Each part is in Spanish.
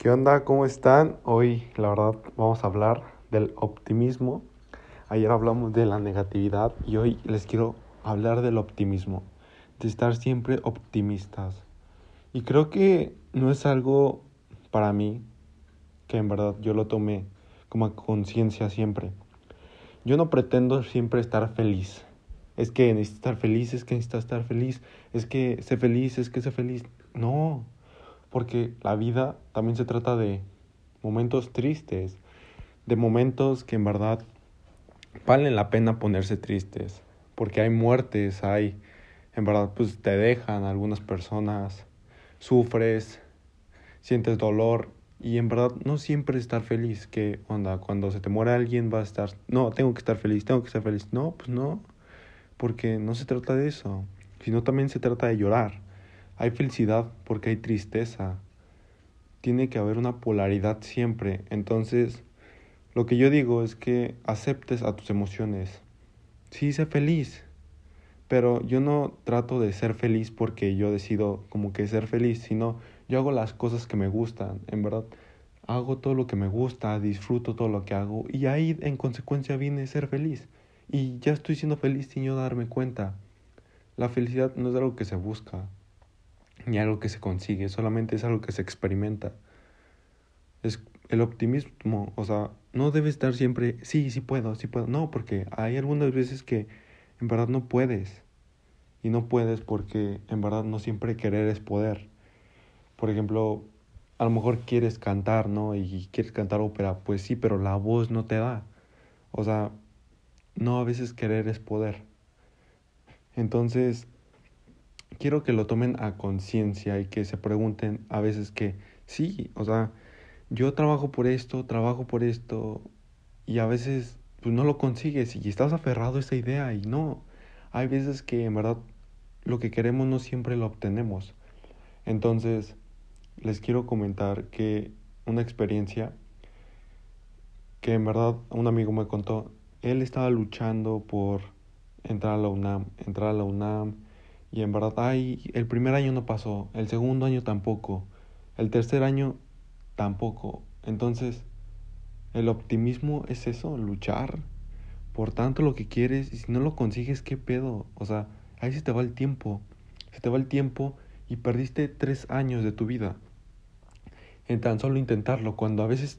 ¿Qué onda? ¿Cómo están? Hoy, la verdad, vamos a hablar del optimismo. Ayer hablamos de la negatividad y hoy les quiero hablar del optimismo, de estar siempre optimistas. Y creo que no es algo para mí que en verdad yo lo tomé como conciencia siempre. Yo no pretendo siempre estar feliz. Es que necesito estar feliz, es que necesito estar feliz, es que sé feliz, es que sé feliz. No, porque la vida también se trata de momentos tristes, de momentos que en verdad valen la pena ponerse tristes, porque hay muertes, hay, en verdad, pues te dejan algunas personas, sufres, sientes dolor y en verdad no siempre estar feliz, que onda, cuando se te muere alguien va a estar, no, tengo que estar feliz, tengo que estar feliz, no, pues no, porque no se trata de eso, sino también se trata de llorar hay felicidad porque hay tristeza. Tiene que haber una polaridad siempre. Entonces, lo que yo digo es que aceptes a tus emociones. Sí, sé feliz. Pero yo no trato de ser feliz porque yo decido como que ser feliz, sino yo hago las cosas que me gustan. En verdad, hago todo lo que me gusta, disfruto todo lo que hago y ahí en consecuencia viene ser feliz. Y ya estoy siendo feliz sin yo darme cuenta. La felicidad no es algo que se busca, ni algo que se consigue, solamente es algo que se experimenta. Es el optimismo, o sea, no debe estar siempre, sí, sí puedo, sí puedo. No, porque hay algunas veces que en verdad no puedes. Y no puedes porque en verdad no siempre querer es poder. Por ejemplo, a lo mejor quieres cantar, ¿no? Y quieres cantar ópera, pues sí, pero la voz no te da. O sea, no a veces querer es poder. Entonces, quiero que lo tomen a conciencia y que se pregunten a veces que sí, o sea, yo trabajo por esto, trabajo por esto y a veces pues no lo consigues y estás aferrado a esa idea y no, hay veces que en verdad lo que queremos no siempre lo obtenemos. Entonces, les quiero comentar que una experiencia que en verdad un amigo me contó, él estaba luchando por entrar a la UNAM, entrar a la UNAM, y en verdad, ay, el primer año no pasó, el segundo año tampoco, el tercer año tampoco. Entonces, el optimismo es eso, luchar por tanto lo que quieres y si no lo consigues, ¿qué pedo? O sea, ahí se te va el tiempo, se te va el tiempo y perdiste tres años de tu vida en tan solo intentarlo, cuando a veces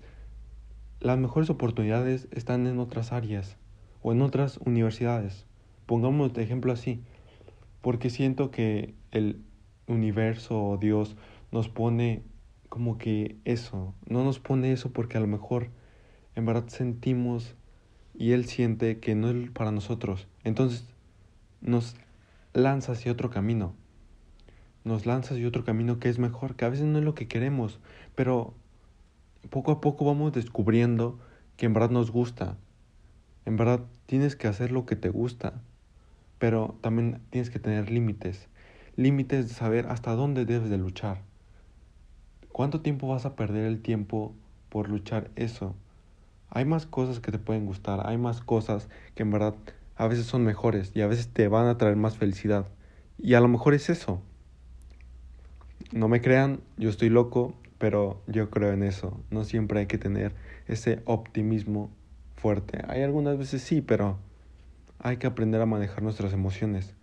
las mejores oportunidades están en otras áreas o en otras universidades. Pongamos de ejemplo así, porque siento que el universo o Dios nos pone como que eso, no nos pone eso porque a lo mejor en verdad sentimos y Él siente que no es para nosotros. Entonces nos lanza hacia otro camino. Nos lanza hacia otro camino que es mejor, que a veces no es lo que queremos, pero poco a poco vamos descubriendo que en verdad nos gusta. En verdad tienes que hacer lo que te gusta pero también tienes que tener límites. Límites de saber hasta dónde debes de luchar. ¿Cuánto tiempo vas a perder el tiempo por luchar eso? Hay más cosas que te pueden gustar, hay más cosas que en verdad a veces son mejores y a veces te van a traer más felicidad. Y a lo mejor es eso. No me crean, yo estoy loco, pero yo creo en eso. No siempre hay que tener ese optimismo fuerte. Hay algunas veces sí, pero hay que aprender a manejar nuestras emociones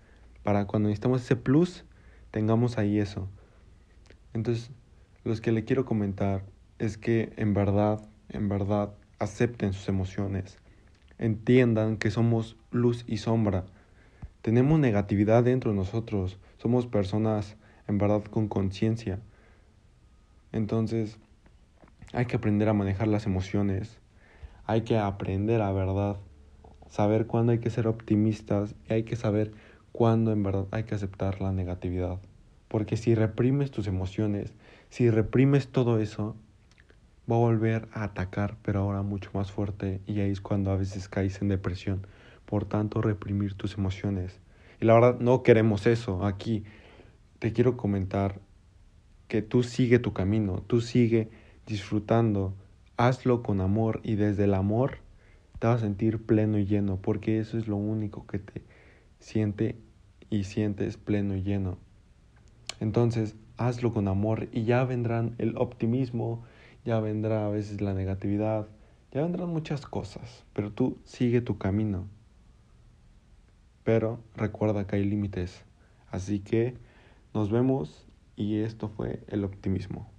para cuando necesitamos ese plus, tengamos ahí eso. Entonces, los que le quiero comentar es que en verdad, en verdad, acepten sus emociones. Entiendan que somos luz y sombra. Tenemos negatividad dentro de nosotros. Somos personas en verdad con conciencia. Entonces, hay que aprender a manejar las emociones. Hay que aprender a verdad saber cuándo hay que ser optimistas y hay que saber cuándo en verdad hay que aceptar la negatividad. Porque si reprimes tus emociones, si reprimes todo eso, va a volver a atacar, pero ahora mucho más fuerte y ahí es cuando a veces caes en depresión. Por tanto, reprimir tus emociones. Y la verdad, no queremos eso aquí. Te quiero comentar que tú sigue tu camino, tú sigue disfrutando, hazlo con amor y desde el amor te vas a sentir pleno y lleno, porque eso es lo único que te siente y sientes pleno y lleno. Entonces, hazlo con amor y ya vendrán el optimismo ya vendrá a veces la negatividad, ya vendrán muchas cosas, pero tú sigue tu camino. Pero recuerda que hay límites. Así que nos vemos y esto fue el optimismo.